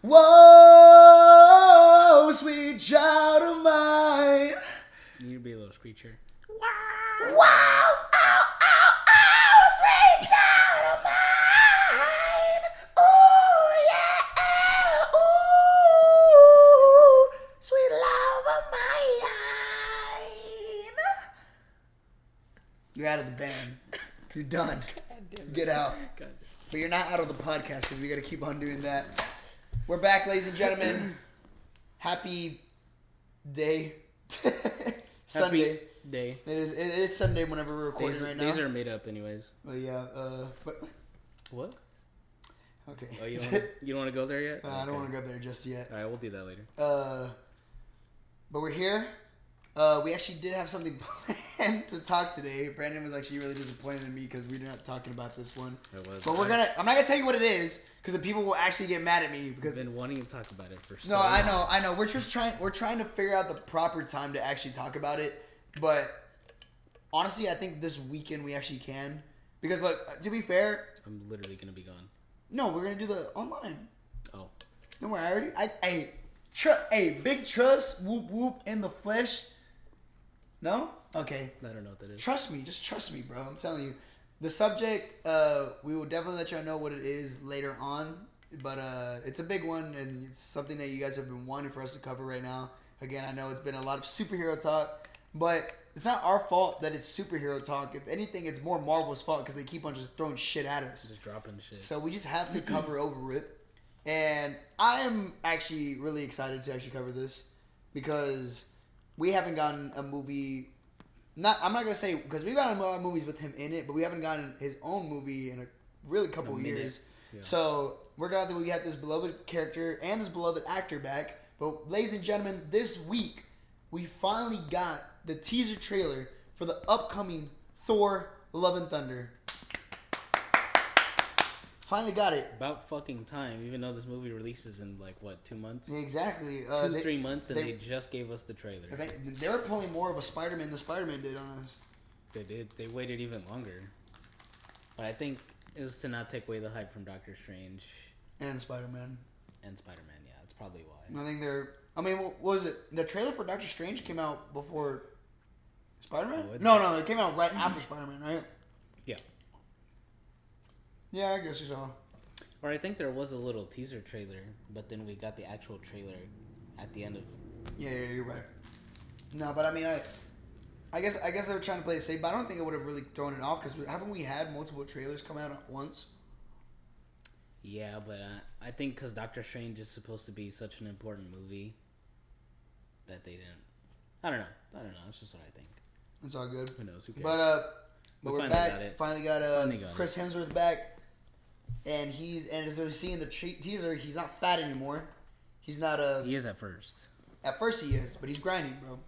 Whoa, sweet child of mine. You need to be a little screecher. Wow, ow, oh, ow, oh, ow, oh, sweet child of mine. Ooh, yeah, ooh, sweet love of mine. You're out of the band. You're done. Get out. But you're not out of the podcast because we got to keep on doing that. We're back, ladies and gentlemen. Happy day. Sunday. Happy day. It is. It, it's Sunday whenever we're recording Days, right now. days are made up, anyways. Oh yeah. Uh. But What? okay. Oh, you don't wanna, you don't want to go there yet? Uh, I don't want to go there just yet. All right, we'll do that later. Uh. But we're here. Uh, we actually did have something planned to talk today. Brandon was actually really disappointed in me because we are not talking about this one. It was. But we're gonna. I'm not gonna tell you what it is because the people will actually get mad at me because I've been wanting to talk about it for so No, I know, I know. We're just trying. We're trying to figure out the proper time to actually talk about it. But honestly, I think this weekend we actually can. Because look, to be fair, I'm literally gonna be gone. no, we're gonna do the online. Oh, Don't worry, I already. I hey, tr- hey, big trust, whoop whoop in the flesh. No, okay. I don't know what that is. Trust me, just trust me, bro. I'm telling you. The subject, uh, we will definitely let y'all know what it is later on. But uh, it's a big one, and it's something that you guys have been wanting for us to cover right now. Again, I know it's been a lot of superhero talk, but it's not our fault that it's superhero talk. If anything, it's more Marvel's fault because they keep on just throwing shit at us. Just dropping shit. So we just have to cover over it. And I am actually really excited to actually cover this because we haven't gotten a movie. Not I'm not gonna say because we've gotten a lot of movies with him in it, but we haven't gotten his own movie in a really couple A years. Yeah. So we're glad that we got this beloved character and this beloved actor back. But ladies and gentlemen, this week we finally got the teaser trailer for the upcoming Thor: Love and Thunder. Finally got it. About fucking time, even though this movie releases in like what two months, Exactly. Uh, two they, three months, and they- they, just gave us the trailer. they, they were pulling more of a Spider-Man than Spider-Man did on us. They did. They waited even longer, but I think it was to not take away the hype from Doctor Strange And Spider-Man. and Spider Man. Yeah, that's probably why. I think they're. I mean, what was it? The trailer for Doctor Strange came out before Spider-Man. Oh, no, no, it came out right after Spider-Man, right? Yeah. I guess you saw. Or I think there was a little teaser trailer, but then we got the actual trailer at the end of. Yeah, yeah, you're right. No, but I mean, I, I guess, I guess they were trying to play it safe, but I don't think it would have really thrown it off because haven't we had multiple trailers come out at once? Yeah, but uh, I think because Doctor Strange is supposed to be such an important movie that they didn't. I don't know. I don't know. That's just what I think. It's all good. Who knows? Who cares? But uh, but We are finally back. got it. Finally got uh Finally got Chris Hemsworth back, and he's and as we're seeing the tre- teaser, he's not fat anymore. He's not a. he is at first. at first he is, but he's grinding, bro.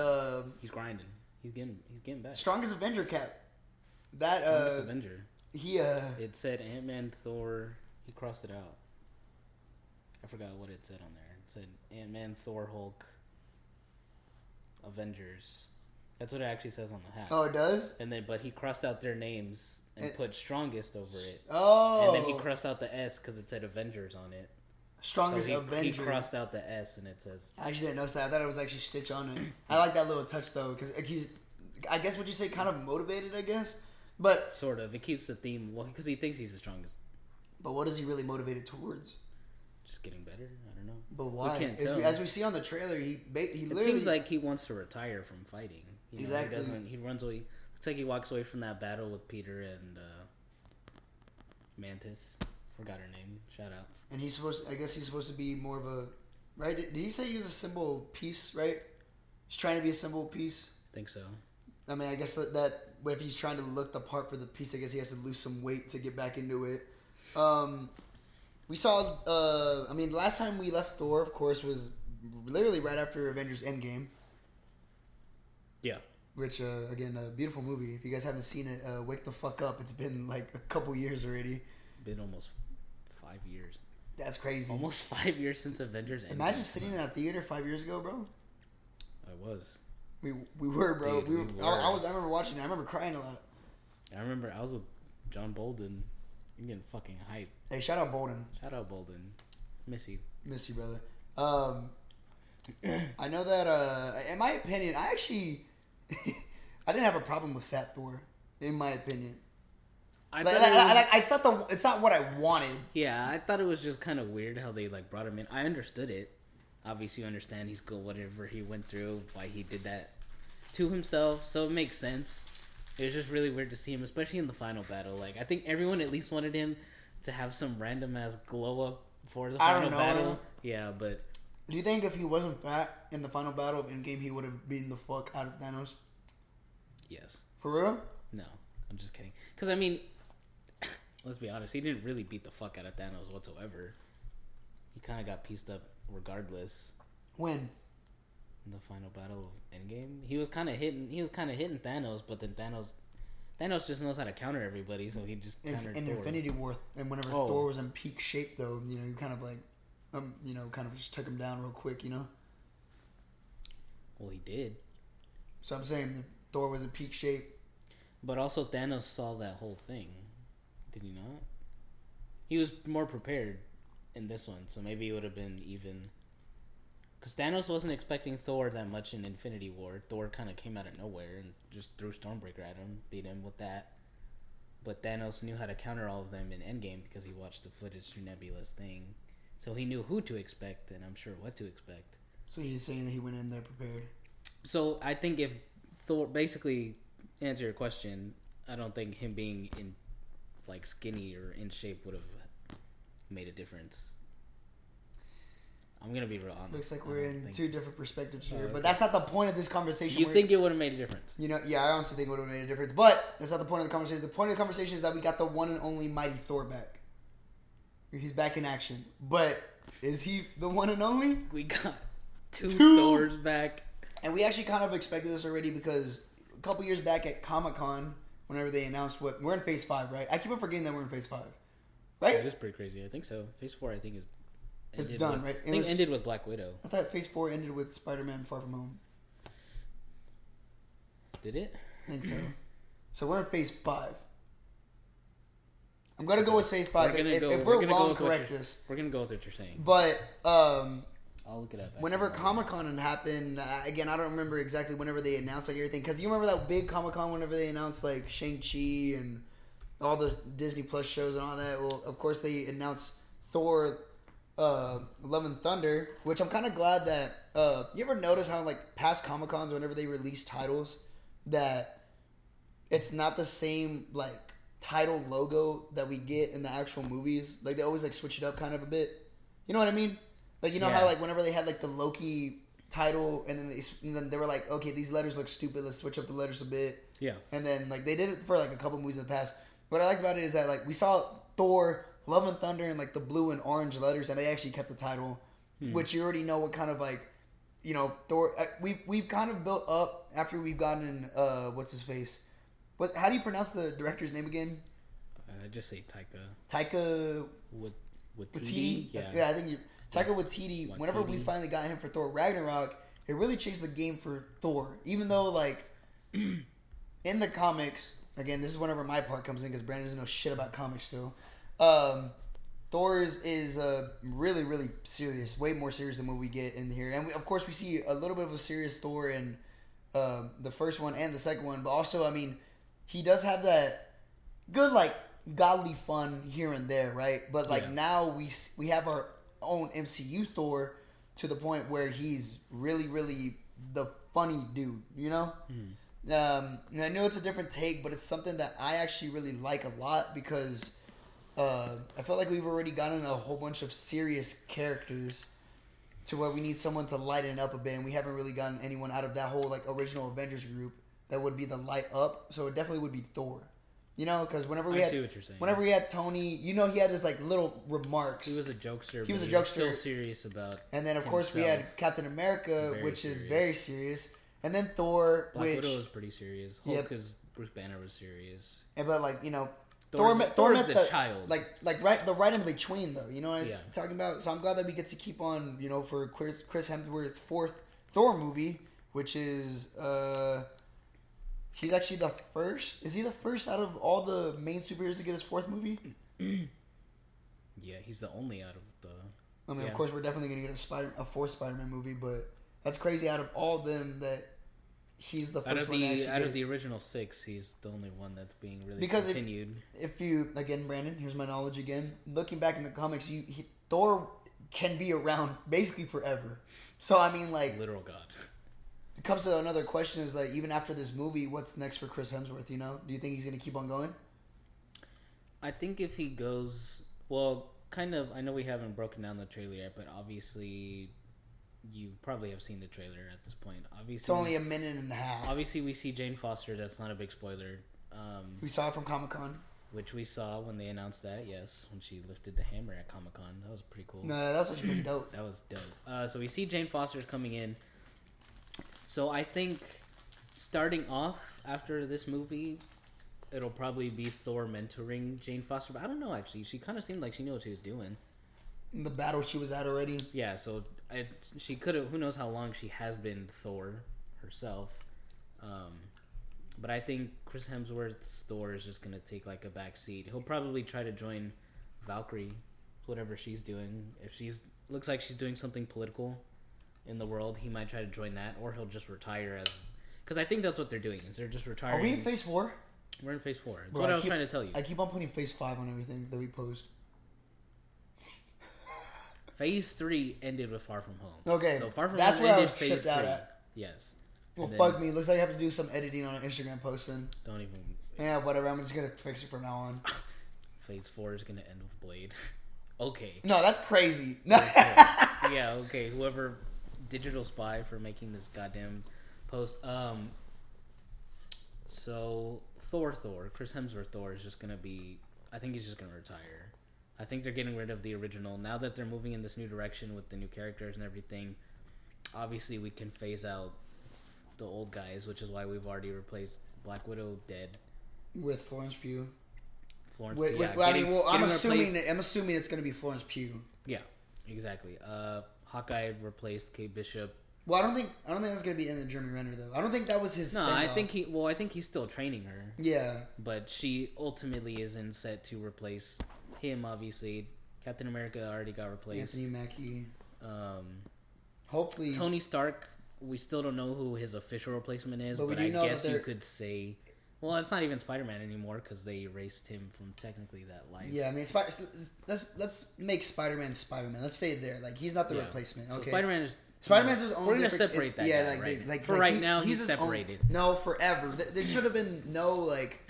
Uh, He's grinding. He's getting. He's getting back. strongest Avenger cap. That Strongest uh Avenger. he uh It said Ant Man, Thor. He crossed it out. I forgot what it said on there. It said Ant Man, Thor, Hulk, Avengers. That's what it actually says on the hat. oh it does And then, but he crossed out their names and It- put strongest over it. oh And then he oh. crossed out the S because it said Avengers on it. strongest so he, Avenger. he crossed out the S and it says I actually didn't notice that. I thought it was actually Stitch on it. I like that little touch though, because he's, I guess what you say, kind of motivated, I guess. But sort of. It keeps the theme well because he thinks he's the strongest. but what is he really motivated towards? Just getting better. I don't know. But why? can't as, we, as we see on the trailer, he ba- he It literally seems like he wants to retire from fighting. You know, Exactly. He doesn't. He runs away. Looks like he walks away from that battle with Peter and uh, Mantis. Forgot her name. Shout out. and he's supposed. I guess he's supposed to be more of a right. Did, did he say he was a symbol of peace? Right. He's trying to be a symbol of peace. Think so. I mean, I guess that, that if he's trying to look the part for the piece, I guess he has to lose some weight to get back into it. Um, we saw. Uh, I mean, last time we left Thor, of course, was literally right after Avengers Endgame. Which uh, again, a beautiful movie. If you guys haven't seen it, uh, wake the fuck up. It's been like a couple years already. Been almost five years. That's crazy. Almost five years since Avengers. Endgame. Imagine sitting in that theater five years ago, bro. I was. We we were, bro. Dude, we, we were, were. I, I was. I remember watching it. I remember crying a lot. I remember I was with John Bolden. I'm getting fucking hype. Hey, shout out Bolden. Shout out Bolden. Miss you. Miss you, brother. Um, I know that. Uh, in my opinion, I actually I didn't have a problem with Fat Thor. In my opinion, I like, thought like, it was- like, it's not the it's not what I wanted. yeah, I thought it was just kind of weird how they like brought him in. I understood it. Obviously, you understand he's good. Whatever he went through, why he did that to himself, so it makes sense. It was just really weird to see him, especially in the final battle. Like I think everyone at least wanted him to have some random ass glow up for the final battle. Yeah, but Do you think if he wasn't fat in the final battle of Endgame, he would have beaten the fuck out of Thanos? yes. For real? No, I'm just kidding. Because I mean, let's be honest, he didn't really beat the fuck out of Thanos whatsoever. He kind of got pieced up regardless When? in the final battle of Endgame. He was kind of hitting. He was kind of hitting Thanos, but then Thanos, Thanos just knows how to counter everybody, so he just In, countered in Thor. Infinity War, and whenever Oh. Thor was in peak shape, though, you know, you kind of like, um, you know, kind of just took him down real quick, you know. Well, he did, So I'm saying Thor was in peak shape. but also Thanos saw that whole thing. Did he not? He was more prepared in this one, so maybe it would have been even. Because Thanos wasn't expecting Thor that much in Infinity War. Thor kind of came out of nowhere and just threw Stormbreaker at him, beat him with that. But Thanos knew how to counter all of them in Endgame because he watched the footage through Nebula's thing. So he knew who to expect, and I'm sure what to expect. So he's saying that he went in there prepared. So I think if Thor, basically, answer your question, I don't think him being in, like, skinny or in shape would have made a difference. I'm gonna be real honest. Looks like we're in think- two different perspectives Oh, here, okay. but that's not the point of this conversation. You We're- think it would have made a difference? You know, yeah, I honestly think it would have made a difference. But that's not the point of the conversation. The point of the conversation is that we got the one and only mighty Thor back. He's back in action. But is he the one and only? We got two, Two- Thors back. And we actually kind of expected this already because a couple years back at Comic Con, whenever they announced what we're in Phase Five, right? I keep on forgetting that we're in Phase Five, right? It is pretty crazy. I think so. Phase four, I think, is It's done, with- right? I It think was- ended with Black Widow. I thought Phase Four ended with Spider-Man: Far From Home. Did it? I think so. so we're in Phase Five. I'm gonna go with safe 5 We're if, go- if we're we're, wrong, with correct this. We're gonna go with what you're saying. But um, I'll look it up. whenever. Comic Con happened, uh, again, I don't remember exactly whenever they announced like everything. Because you remember that big Comic Con whenever they announced like Shang Chi and all the Disney Plus shows and all that. Well, of course they announced Thor, uh, Love and Thunder, which I'm kind of glad that. Uh, you ever notice how like past Comic Cons, whenever they release titles, that it's not the same like title logo that we get in the actual movies. Like they always like switch it up kind of a bit. You know what I mean? Like you know Yeah. how like whenever they had like the Loki title and then they and then they were like, okay, these letters look stupid. Let's switch up the letters a bit. yeah, And then like they did it for like a couple movies in the past. What I like about it is that like we saw Thor, Love and Thunder, in like the blue and orange letters, and they actually kept the title, which you already know what kind of like, you know, Thor. Uh, we we've kind of built up after we've gotten uh what's his face. What? How do you pronounce the director's name again? I just say Taika Taika with with Waititi. Yeah. yeah, I think you. Taika Waititi. Whenever we finally got him for Thor Ragnarok, it really changed the game for Thor. Even though like in the comics, again, this is whenever my part comes in because Brandon doesn't know shit about comics still. Um, Thor is, is uh, really really serious, way more serious than what we get in here, and we, of course we see a little bit of a serious Thor in um, the first one and the second one, but also I mean he does have that good like godly fun here and there, right? But like Yeah. now we we have our own MCU Thor to the point where he's really really the funny dude, you know. Um, and I know it's a different take, but it's something that I actually really like a lot because uh, I felt like we've already gotten a whole bunch of serious characters to where we need someone to lighten up a bit, and we haven't really gotten anyone out of that whole like original Avengers group that would be the light up. So it definitely would be Thor, you know, because whenever we I had see what you're saying. whenever we had Tony, you know, he had his like little remarks. He was a jokester. He was a jokester. Still serious about. and then of course we had. Captain America, Very which is very serious, and then Thor, Black which Widow was pretty serious. Yep. Hulk is Bruce Banner was serious. and but like you know. Thor's- Thor, met, Thor met the the, child. like like right the right in the between though. You know what I was Yeah. talking about. So I'm glad that we get to keep on. You know, for Chris, Chris Hemsworth's fourth Thor movie, which is uh, he's actually the first. Is he the first out of all the main superheroes to get his fourth movie? Yeah, he's the only out of the. I mean, Yeah. of course, we're definitely gonna get a Spider a fourth Spider-Man movie, but that's crazy. Out of all them, that he's the first Out of one the out of the original six, he's the only one that's being really Because if- continued. if you again, Brandon, here's my knowledge again. Looking back in the comics, you he, Thor can be around basically forever. So I mean, like, Literal god. It comes to another question: is like, even after this movie, what's next for Chris Hemsworth? You know, do you think he's gonna keep on going? I think if he goes, well, kind of. I know we haven't broken down the trailer yet, but obviously, you probably have seen the trailer at this point. Obviously, It's only a minute and a half. obviously we see Jane Foster. That's not a big spoiler. Um, We saw it from Comic Con. which we saw when they announced that. Yes, when she lifted the hammer at Comic Con, that was pretty cool. No, that was actually pretty dope. That was dope. Uh, so we see Jane Foster's coming in. So I think starting off after this movie, it'll probably be Thor mentoring Jane Foster. But I don't know actually. She kind of seemed like she knew what she was doing. The battle she was at already. Yeah. So it, she could have. Who knows how long she has been Thor herself. Um, but I think Chris Hemsworth's Thor is just gonna take like a back seat. He'll probably try to join Valkyrie, whatever she's doing. If she's looks like she's doing something political in the world, he might try to join that, or he'll just retire as. Because I think that's what they're doing. Is they're just retiring. Are we in Phase Four? We're in phase four. That's Bro, what I, I was keep- trying to tell you. I keep on putting Phase Five on everything that we post. phase three ended with Far From Home. Okay, So Far From that's Home where I ended was phase tripped out three. at. Yes. Well, And fuck then- me. Looks like I have to do some editing on an Instagram post. Then Don't even. yeah, whatever. I'm just gonna fix it from now on. Phase four is gonna end with Blade. okay. No, that's crazy. No. yeah, okay. Whoever digital spy for making this goddamn post. Um so Thor Thor, Chris Hemsworth Thor is just gonna be I think he's just gonna retire. I think they're getting rid of the original. Now that they're moving in this new direction with the new characters and everything, obviously we can phase out the old guys, which is why we've already replaced Black Widow dead. with Florence Pugh. Florence Wait, yeah, wait, well, I mean, well, I'm assuming that, I'm assuming it's gonna be Florence Pugh. Yeah, exactly. Uh Hawkeye replaced Kate Bishop Well, I don't think I don't think that's gonna be in the Jeremy Renner though. I don't think that was his. No, I think he. Well, I think he's still training her, Yeah, but she ultimately is in set to replace him. Obviously, Captain America already got replaced. Anthony Mackie. Um, Hopefully, Tony Stark. We still don't know who his official replacement is, But but, I guess you could say. Well, it's not even Spider Man anymore because they erased him from technically that life. Yeah, I mean, Spider- let's let's make Spider Man Spider Man. Let's stay there. Like he's not the Yeah. replacement. So Okay, Spider Man is. Spider Man's his own. We're gonna separate that. Yeah, guy like right like for like, right he- now, he's, own- separated. no, forever. There should have been no like.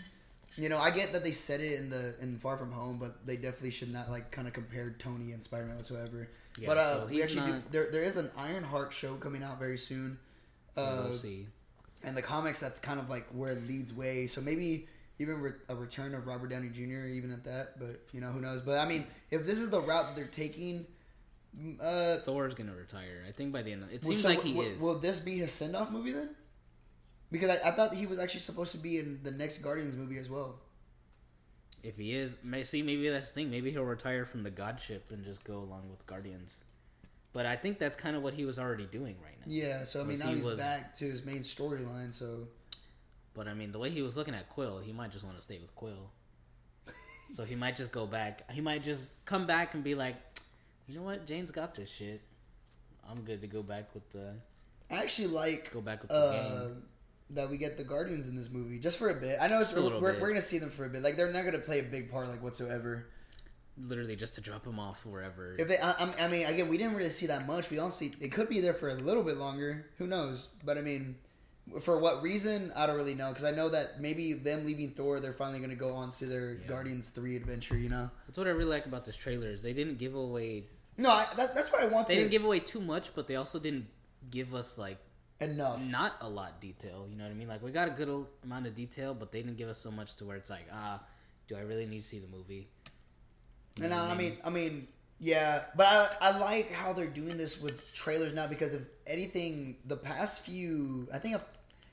You know, I get that they said it in the in Far From Home, but they definitely should not like kind of compare Tony and Spider Man whatsoever. Yeah, but uh, so we he's actually do, there there is an Ironheart show coming out very soon. Uh, we'll see. And the comics that's kind of like where it leads way so maybe even re- a return of robert downey jr even at that but you know who knows but i mean if this is the route that they're taking mm, uh Thor's gonna retire. I think by the end. Of, it seems so like he will, is. will this be his send-off movie then because I, I thought he was actually supposed to be in the next guardians movie as well If he is, may see maybe that's the thing. Maybe he'll retire from the godship and just go along with Guardians. But I think that's kind of what he was already doing right now. yeah so i mean now he he's was- back to his main storyline so But I mean, the way he was looking at Quill, he might just want to stay with Quill. so he might just go back. He might just come back and be like, you know what, Jane's got this shit. I'm good to go back with the i actually like go back with the uh, gang. that we get the Guardians in this movie just for a bit. I know it's a little we're, we're gonna see them for a bit. Like they're not gonna play a big part like whatsoever. Literally just to drop him off wherever. If they, I, I'm- mean, again, we didn't really see that much. We see. It could be there for a little bit longer. Who knows? But I mean, for what reason? I don't really know. Because I know that maybe them leaving Thor, they're finally gonna go on to their Yeah. Guardians three adventure. You know? That's what I really like about this trailer is they didn't give away. No, I, that, that's what I want They to. didn't give away too much, but they also didn't give us like enough. not a lot detail. You know what I mean? Like we got a good amount of detail, but they didn't give us so much to where it's like, ah, do I really need to see the movie? You And uh, I mean, I mean, yeah, but I, I like how they're doing this with trailers now because if anything, the past few, I think I've,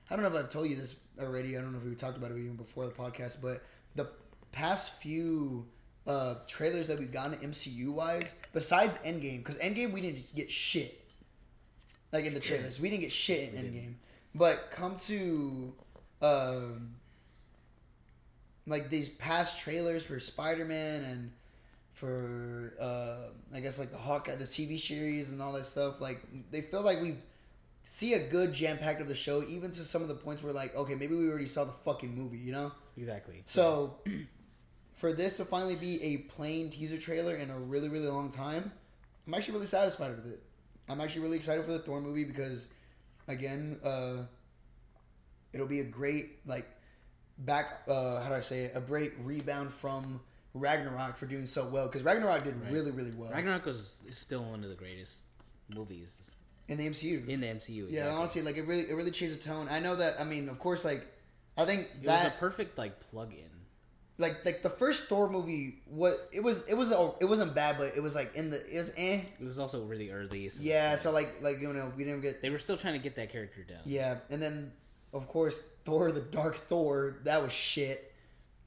I don't know if I've told you this already. I don't know if we talked about it even before the podcast, but the past few uh, trailers that we've gotten MCU wise, besides Endgame, because Endgame we didn't get shit. Like in the trailers, we didn't get shit in didn't. Endgame. But come to, um, like these past trailers for Spider Man and for uh, I guess like the Hawkeye, the TV series, and all that stuff. Like they feel like we see a good jam packed of the show, even to some of the points where like, okay, maybe we already saw the fucking movie, you know? Exactly. So for this to finally be a plain teaser trailer in a really really long time, I'm actually really satisfied with it. I'm actually really excited for the Thor movie because, again, uh, it'll be a great like back. Uh, how do I say it? A great rebound from Ragnarok for doing so well because Ragnarok did Right. really really well Ragnarok was is still one of the greatest movies in the MCU. in the MCU. Yeah, exactly. honestly, like it really it really changed the tone. I know that. I mean, of course, like I think it that was a perfect like plug-in. like like the first Thor movie, what it was it was a, it wasn't bad, but it was like in the it was eh. It was also really early. So Yeah, so like like you know we didn't get they were still trying to get that character down. yeah, and then of course Thor the Dark Thor that was shit.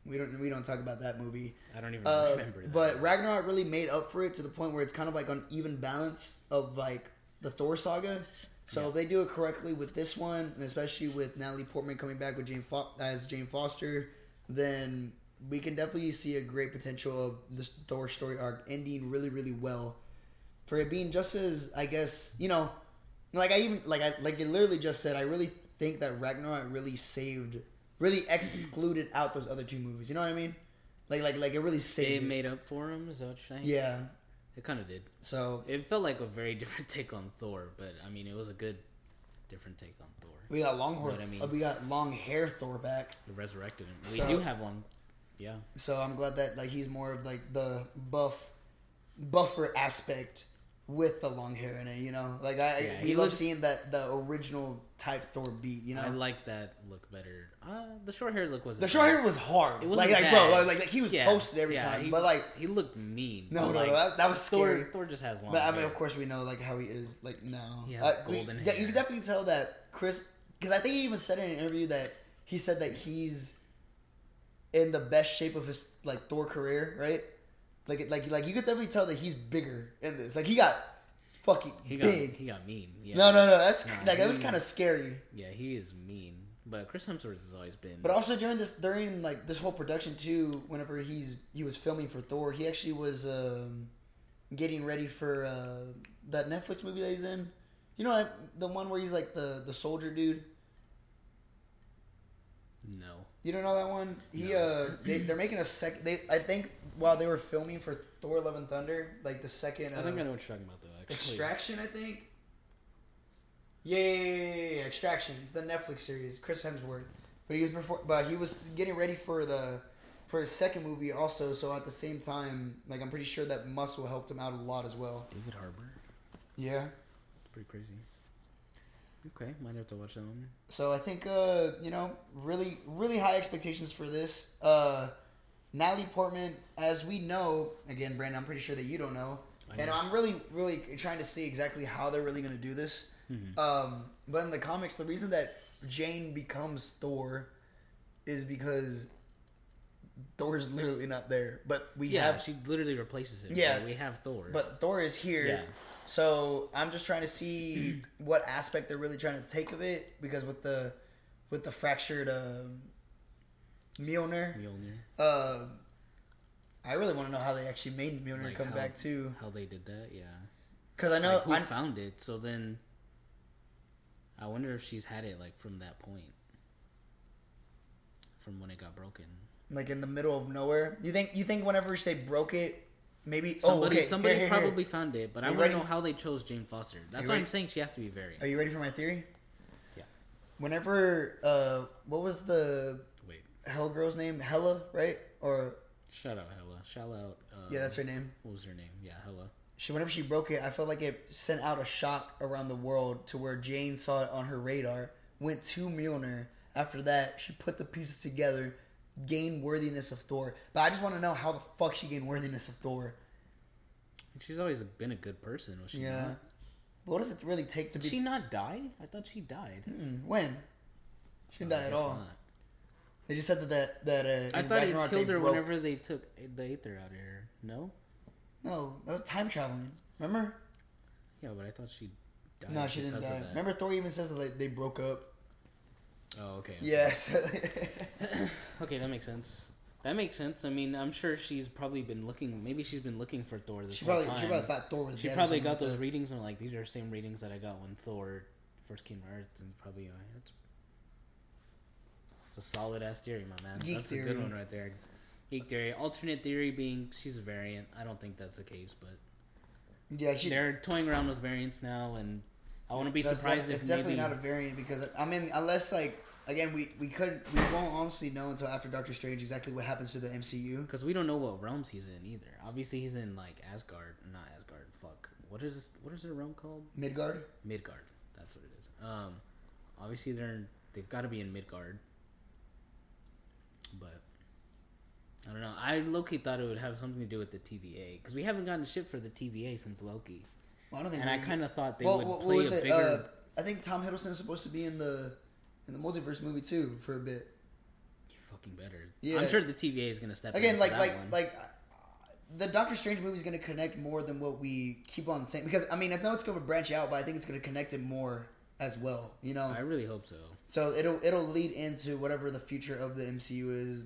We don't we don't talk about that movie. I don't even Uh, remember that. but Ragnarok really made up for it to the point where it's kind of like an even balance of like the Thor saga. So if they do it correctly with this one, and especially with Natalie Portman coming back with Jane Fo- as Jane Foster, then we can definitely see a great potential of this Thor story arc ending really, really well. For it being just as I guess you know, like I even like I like it literally just said I really think that Ragnarok really saved, really excluded out those other two movies. You know what I mean? Like like like it really they saved. it. made up for him. Is that what you're saying? Yeah. it kind of did. So It felt like a very different take on Thor, but I mean, it was a good different take on Thor. we got long hair. What I mean. uh, we got long hair Thor back. It resurrected him. We So- do have one. Yeah, So I'm glad that like he's more of like the buff, buffer aspect with the long hair in it. You know, like I Yeah, we he love looks- seeing that the original type Thor beat. You know, I like that look better. Uh, the short hair look was the short hair was hard. It like wasn't like bro, bad. like, like he was Yeah, posted every yeah, time. he- but like he looked mean. no, no, like, no, that, that was scary. Thor. Thor just has long. But I mean, hair. of course, we know like how he is like now. Has Uh, we- golden yeah, you hair. can definitely tell that Chris, because I think he even said in an interview that he said that he's in the best shape of his like Thor career, right? Like, like, like you could definitely tell that he's bigger in this. Like he got fucking he got big. he got mean. Yeah. No, no, no. That's like that was kind of scary. Yeah, he is mean. But Chris Hemsworth has always been. But also during this during like this whole production too, whenever he's he was filming for Thor, he actually was um, getting ready for uh, that Netflix movie that he's in. You know the one where he's like the the soldier dude. no. You don't know that one? He No. uh they they're making a sec. They I think while they were filming for Thor: Love and Thunder, like the second. Uh, I think I know what you're talking about though. Actually. Extraction, I think. Yeah, yeah, yeah, yeah, yeah, Extraction. It's the Netflix series. Chris Hemsworth, but he was before, but he was getting ready for the for his second movie also. So at the same time, like I'm pretty sure that Muscle helped him out a lot as well. David Harbour. Yeah. It's pretty crazy. Okay, might have to watch that one. So I think uh you know really really high expectations for this. Uh, Natalie Portman, as we know, again, Brandon, I'm pretty sure that you don't know, I and. I'm really really trying to see exactly how they're really going to do this. Mhm. Um, but in the comics, the reason that Jane becomes Thor is because Thor's literally not there. But we Yeah, have, she literally replaces him. Yeah. we have Thor. but Thor is here. yeah, So I'm just trying to see what aspect they're really trying to take of it because with the with the fractured um, Mjolnir, Mjolnir. uh, I really want to know how they actually made Mjolnir Like come how- back too. How they did that? Yeah. Because I know like, who I, found it? So then, I wonder if she's had it like from that point, from when it got broken. like in the middle of nowhere. You think you think whenever they broke it, maybe Somebody, oh okay somebody here, here, here. probably found it, but I want to know how they chose Jane Foster. That's why I'm saying she has to be very. Are you ready for my theory? Yeah. Whenever uh, what was the Hell girl's name? Hela, right? Or shout out Hela. Shout out. Uh, yeah, that's her name. What was her name? Yeah, Hela. She whenever she broke it, I felt like it sent out a shock around the world to where Jane saw it on her radar, went to Mjolnir. After that, she put the pieces together, gained worthiness of Thor. But I just want to know how the fuck she gained worthiness of Thor. She's always been a good person, was she Yeah. not? What does it really take to Did be? she not die? I thought she died. Mm, when? She didn't Oh, die at all. not. They just said that that, that uh, I thought Ragnarok it killed her broke- whenever they took the Aether out of her. No? No, that was time traveling. Remember? Yeah, but I thought she died. no, she didn't die. Remember Thor even says that they, they broke up. Oh, okay. Yes. Okay, that makes sense. That makes sense. I mean, I'm sure she's probably been looking. Maybe she's been looking for Thor this She whole probably time. she probably thought Thor was She probably got like those that. readings and like these are the same readings that I got when Thor first came to Earth, and probably uh, it's a solid ass theory, my man. Geek that's a good one right there. Geek theory. Alternate theory being she's a variant. I don't think that's the case, but Yeah, she. they're toying around with variants now, and I wouldn't be surprised def- if it's definitely not a variant because I mean, unless like again, we we couldn't we won't honestly know until after Doctor Strange exactly what happens to the MCU. because we don't know what realms he's in either. Obviously, he's in like Asgard, not Asgard. Fuck, what is this, what is their realm called? Midgard. Midgard. That's what it is. Um, obviously they're in, they've got to be in Midgard. But I don't know. I Loki thought it would have something to do with the TVA because we haven't gotten shit for the TVA since Loki, Well, I don't think. and I kind of thought they well, would what play was a it? bigger. Uh, I think Tom Hiddleston is supposed to be in the in the multiverse movie too for a bit. you fucking better. Yeah. I'm sure the TVA is gonna step in Again, like like one. like uh, the Doctor Strange movie is going to connect more than what we keep on saying because I mean I know it's going to branch out, but I think it's going to connect it more as well. You know, I really hope so. So it'll it'll lead into whatever the future of the MCU is.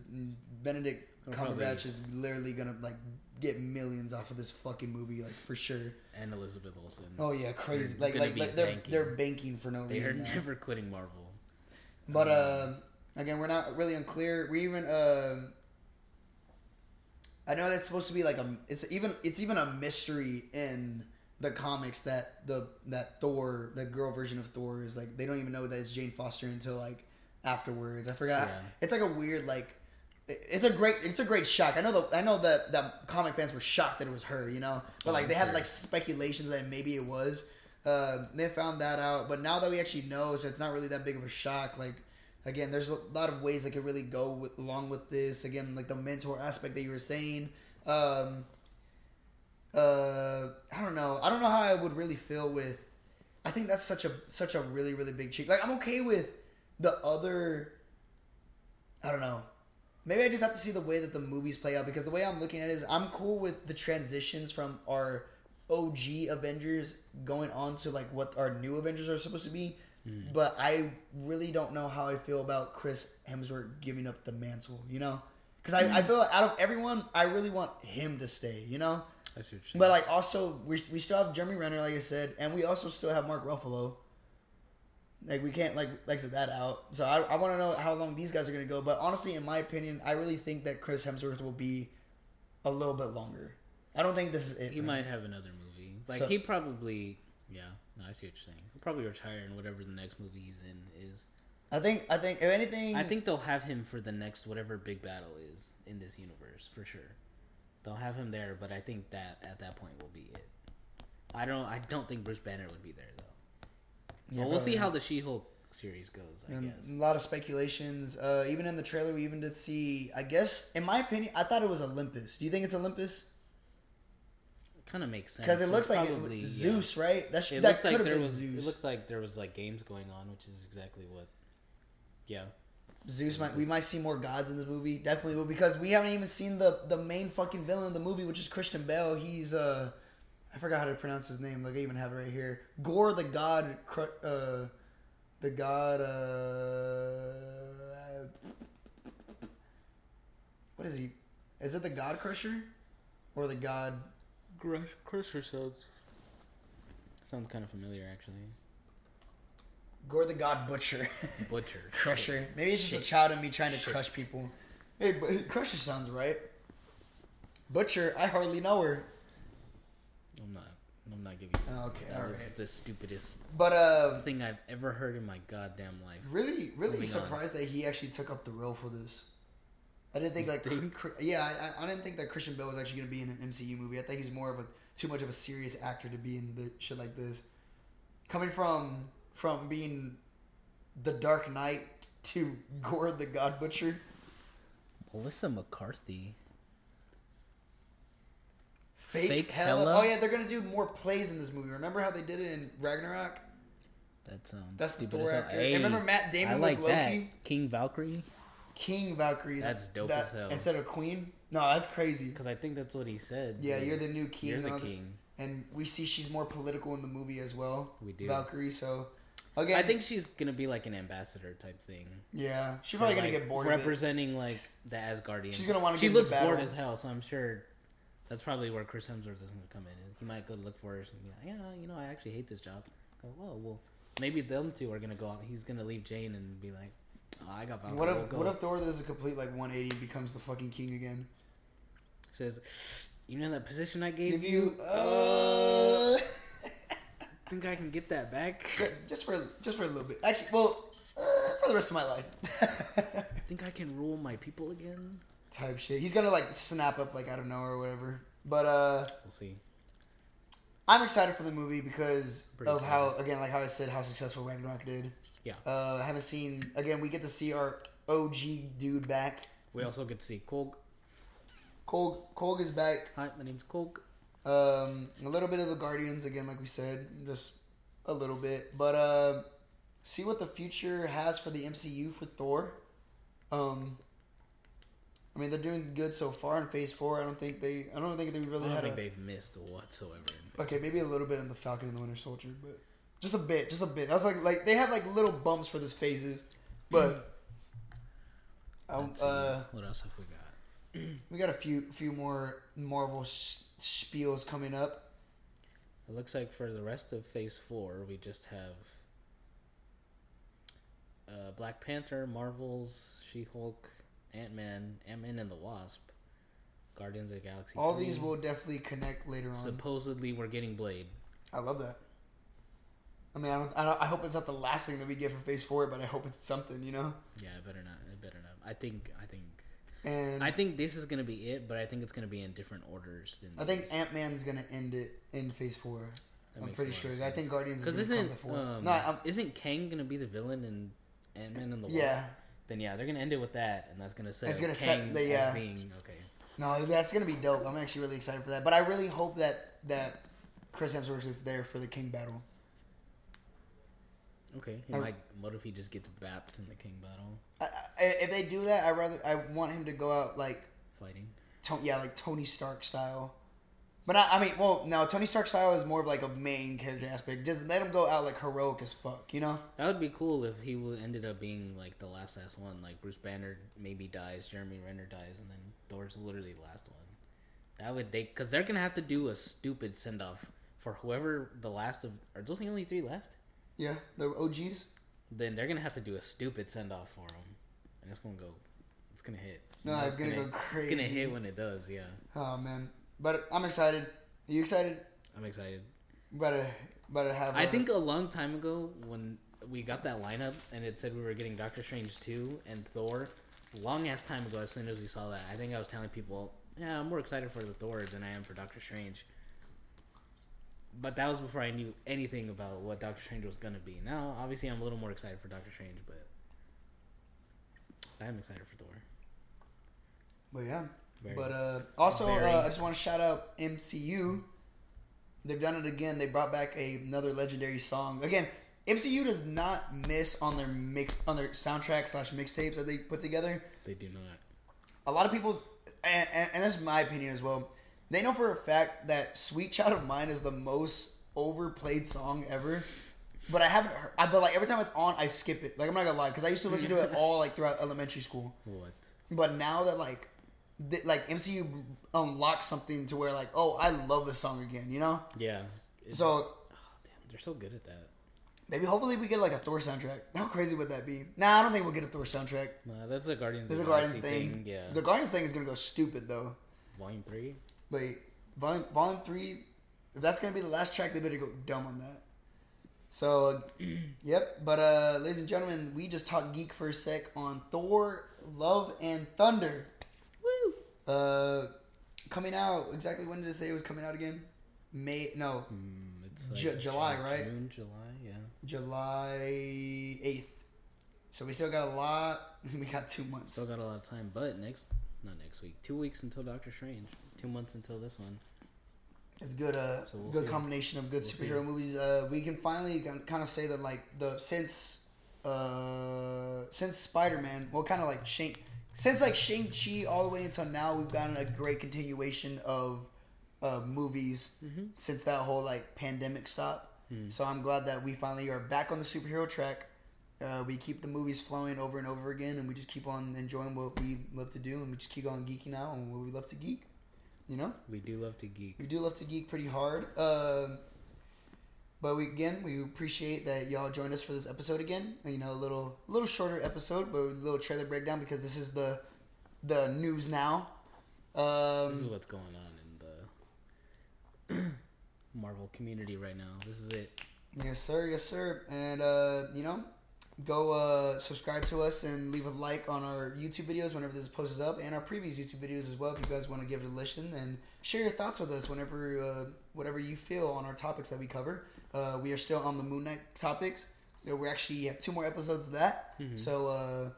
Benedict It'll probably- Cumberbatch is literally gonna like get millions off of this fucking movie, like for sure. And Elizabeth Olsen. Oh yeah, crazy! They're like like, like they're banking. they're banking for no reason. they are reason. now. never quitting Marvel. But uh, again, we're not really unclear. We even uh, I know that's supposed to be like a it's even it's even a mystery in the comics that the that Thor the girl version of Thor is like they don't even know that it's Jane Foster until like afterwards. I forgot. Yeah. It's like a weird like it's a great it's a great shock. I know the I know that that comic fans were shocked that it was her, you know, but like they had like speculations that maybe it was. Uh, they found that out, but now that we actually know, so it's not really that big of a shock. Like again, there's a lot of ways that could really go with, along with this. Again, like the mentor aspect that you were saying. Um, uh, I don't know. I don't know how I would really feel with. I think that's such a such a really really big cheat. Like I'm okay with the other. I don't know. Maybe I just have to see the way that the movies play out because the way I'm looking at it is I'm cool with the transitions from our OG Avengers going on to like what our new Avengers are supposed to be. But I really don't know how I feel about Chris Hemsworth giving up the mantle, you know? Because I, I feel like out of everyone, I really want him to stay, you know? That's what you're saying. But like also we, we still have Jeremy Renner, like I said, and we also still have Mark Ruffalo. Like we can't like exit that out. So I, I want to know how long these guys are gonna go. But honestly, in my opinion, I really think that Chris Hemsworth will be a little bit longer. I don't think this is it. he for him. might have another movie. Like So- he probably, yeah. No, I see what you're saying. He'll probably retire in whatever the next movie he's in is. I think. I think. If anything, I think they'll have him for the next whatever big battle is in this universe for sure. They'll have him there, but I think that at that point will be it. I don't. I don't think Bruce Banner would be there though. Yeah, well, we'll see how the She-Hulk series goes. I And guess. a lot of speculations. Uh, even in the trailer, we even did see. I guess, in my opinion, I thought it was Olympus. Do you think it's Olympus? It Kind of makes sense. Because it So looks like it, probably, yeah. Zeus, right? That sh- It that could like have there been was. Zeus. It looks like there was like games going on, which is exactly what. Yeah. Zeus might we might see more gods in this movie. Definitely will because we haven't even seen the the main fucking villain of the movie, which is Christian Bale. He's uh I forgot how to pronounce his name. Like I even have it right here. Gorr the God cru- uh the god uh what is he? Is it the God Crusher? Or the God Crusher sounds. Sounds kind of familiar, actually. Gorr the God Butcher. Butcher. Crusher. Shit. Maybe it's just Shit. a child in me trying to Shit. crush people. Hey, but Crusher sounds right. Butcher, I hardly know her. I'm not. I'm not giving. You okay, that all was right. the stupidest But uh, thing I've ever heard in my goddamn life. really, really Moving on. surprised that he actually took up the role for this. I didn't think like, think? Cr- yeah, I, I didn't think that Christian Bale was actually going to be in an MCU movie. I think he's more of a too much of a serious actor to be in the shit like this. Coming from from being the Dark Knight to Gorr the God Butcher. Melissa McCarthy. Fake, Fake Hela. Hela? Oh yeah, they're gonna do more plays in this movie. Remember how they did it in Ragnarok? That sounds. That's the Thor actor. And remember Matt Damon I was like Loki? that. King Valkyrie. King Valkyrie. That's dope that- as hell. Instead of Queen. No, that's crazy. Because I think that's what he said. Yeah, you're the new king. You're and the this- king. And we see she's more political in the movie as well. We do. Valkyrie. So, Again, I think she's gonna be like an ambassador type thing. yeah, she's probably gonna like, get bored representing like the Asgardian. She's gonna wanna She get into looks bored as hell, so I'm sure that's probably where Chris Hemsworth is gonna come in. He might go look for her and be like, "Yeah, you know, I actually hate this job." Go, "Whoa, well, maybe them two are gonna go out. He's gonna leave Jane and be like, oh, I got Valkyrie. What if go." what if Thor does a complete like 180 and becomes the fucking king again? says, "You know that position I gave Give you? you uh, Think I can get that back? just for just for a little bit. Actually, well, uh, for the rest of my life. Think I can rule my people again? Type shit. He's gonna like snap up like out of nowhere or whatever. But uh, We'll see." I'm excited for the movie because Pretty of how again like how I said how successful Ragnarok did. Yeah. Uh, I haven't seen again. We get to see our OG dude back. We also get to see Korg. Korg Korg is back. Hi, my name's Korg. Um, a little bit of the Guardians again, like we said, just a little bit. But uh, see what the future has for the MCU for Thor. Um, I mean, they're doing good so far in Phase Four. I don't think they. I don't think they really. I don't think A, they've missed whatsoever. In Phase okay, maybe a little bit in the Falcon and the Winter Soldier, but just a bit, just a bit. That's like like they have like little bumps for this phases, but. Um, Let's uh, what else have we got? we got a few few more Marvel sh- spiels coming up. It looks like for the rest of Phase Four, we just have uh, Black Panther, Marvels, She Hulk, Ant Man, Ant Man and the Wasp, Guardians of the Galaxy. All 3. these will definitely connect later on. supposedly we're getting Blade. I love that. I mean, I, don't, I, don't, I hope it's not the last thing that we get for Phase Four, but I hope it's something, you know. Yeah, it better not. It better not. I think. I think. And I think this is gonna be it, but I think it's gonna be in different orders than. I think. Ant Man's gonna end it in Phase Four. That I'm pretty sure. I think Guardians Because is isn't come before. um, no, I'm, isn't Kang gonna be the villain in Ant Man and the Wasp? yeah, Then yeah, they're gonna end it with that, and that's gonna set It's gonna Kang set the- yeah. as being okay. no, that's gonna be dope. I'm actually really excited for that. But I really hope that that Chris Hemsworth is there for the King battle. Okay, I- might. What if he just gets bapped in the King battle I, I, if they do that, I rather I want him to go out like fighting? To- yeah, like Tony Stark style. But I, I mean, well, no, Tony Stark style is more of like a main character aspect. Just let him go out like heroic as fuck, you know? That would be cool if he ended up being like the last last one. Like Bruce Banner maybe dies, Jeremy Renner dies, and then Thor's literally the last one. That would they because they're gonna have to do a stupid send off for whoever the last of. Are those the only three left? Yeah, the OGs. Then they're gonna have to do a stupid send off for him, and it's gonna go. It's gonna hit. No, You know, it's gonna go crazy. It's gonna hit when it does. Yeah, Oh man, but I'm excited. Are you excited? I'm excited. Better, better have. I a- think a long time ago when we got that lineup and it said we were getting Doctor Strange 2 and Thor, long ass time ago, as soon as we saw that, I think I was telling people, yeah, I'm more excited for the Thor than I am for Doctor Strange. But that was before I knew anything about what Doctor Strange was going to be. Now, obviously, I'm a little more excited for Doctor Strange, but I am excited for Thor. But yeah. Very- but uh, also, very- uh, I just want to shout out MCU. They've done it again. They brought back a, another legendary song. Again, MCU does not miss on their mix on their soundtrack slash mixtapes that they put together. They do not. a lot of people, and, and, and that's my opinion as well. They know for a fact that "Sweet Child of Mine" is the most overplayed song ever. But I haven't. Heard, I but like every time it's on, I skip it. Like I'm not gonna lie, because I used to listen to it all like throughout elementary school. What? But now that like, th- like MCU unlocks something to where like, oh, I love this song again. You know. Yeah. It- So oh, damn, they're so good at that. maybe hopefully we get like a Thor soundtrack. How crazy would that be? Nah, I don't think we'll get a Thor soundtrack. Nah, that's a Guardians There's a Guardians Galaxy thing. Yeah. The Guardians thing is gonna go stupid though. Volume 3? But volume, volume three, if that's gonna be the last track, they better go dumb on that. So, yep. But uh, ladies and gentlemen, we just talked geek for a sec on Thor: Love and Thunder. Woo! Uh, coming out exactly when did it say it was coming out again? May no, Mm, it's Ju- July, right? June, July, yeah. July eighth. So we still got a lot. We got two months. Still got a lot of time, but next, not next week, two weeks until Doctor Strange. Two months until this one. It's good. Uh, So we'll good see. combination of good We'll superhero see. movies. Uh, we can finally kind of say that like the since uh since Spider Man, well, kind of like Shang, since like Shang Chi all the way until now, we've gotten a great continuation of uh movies Mm-hmm. since that whole like pandemic stop. Hmm. So I'm glad that we finally are back on the superhero track. Uh, we keep the movies flowing over and over again, and we just keep on enjoying what we love to do, and we just keep on geeking out on what we love to geek. You know, We do love to geek. we do love to geek pretty hard. Uh, but we again, we appreciate that y'all joined us for this episode again. You know, a little little shorter episode, but a little trailer breakdown because this is the the news now. Um, This is what's going on in the Marvel community right now. This is it. Yes, sir. Yes, sir. And uh, you know, go uh, subscribe to us and leave a like on our YouTube videos whenever this posts up, and our previous YouTube videos as well. If you guys want to give it a listen and share your thoughts with us whenever, uh, whatever you feel on our topics that we cover. Uh, we are still on the Moon Knight topics, so we actually have two more episodes of that. Mhm. So uh,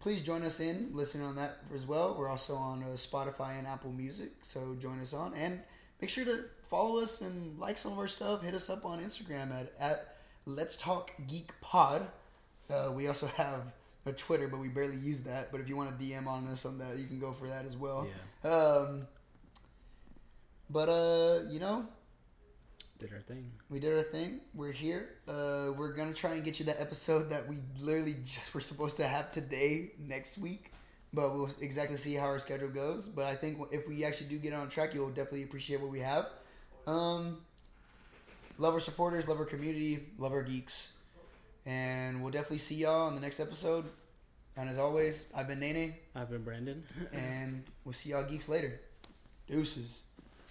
please join us in listening on that as well. We're also on uh, Spotify and Apple Music, so join us on and make sure to follow us and like some of our stuff. Hit us up on Instagram at at Let's Talk Geek Pod. Uh, we also have a Twitter, but we barely use that. But if you want to DM on us on that, you can go for that as well. Yeah, Um, but uh, you know, did our thing. we did our thing. We're here. Uh, we're gonna try and get you that episode that we literally just were supposed to have today next week. But we'll exactly see how our schedule goes. But I think if we actually do get on track, you'll definitely appreciate what we have. Um, love our supporters, love our community, love our geeks, and we'll definitely see y'all on the next episode. And as always, I've been Nene, I've been Brandon. and we'll see y'all geeks later. Deuces.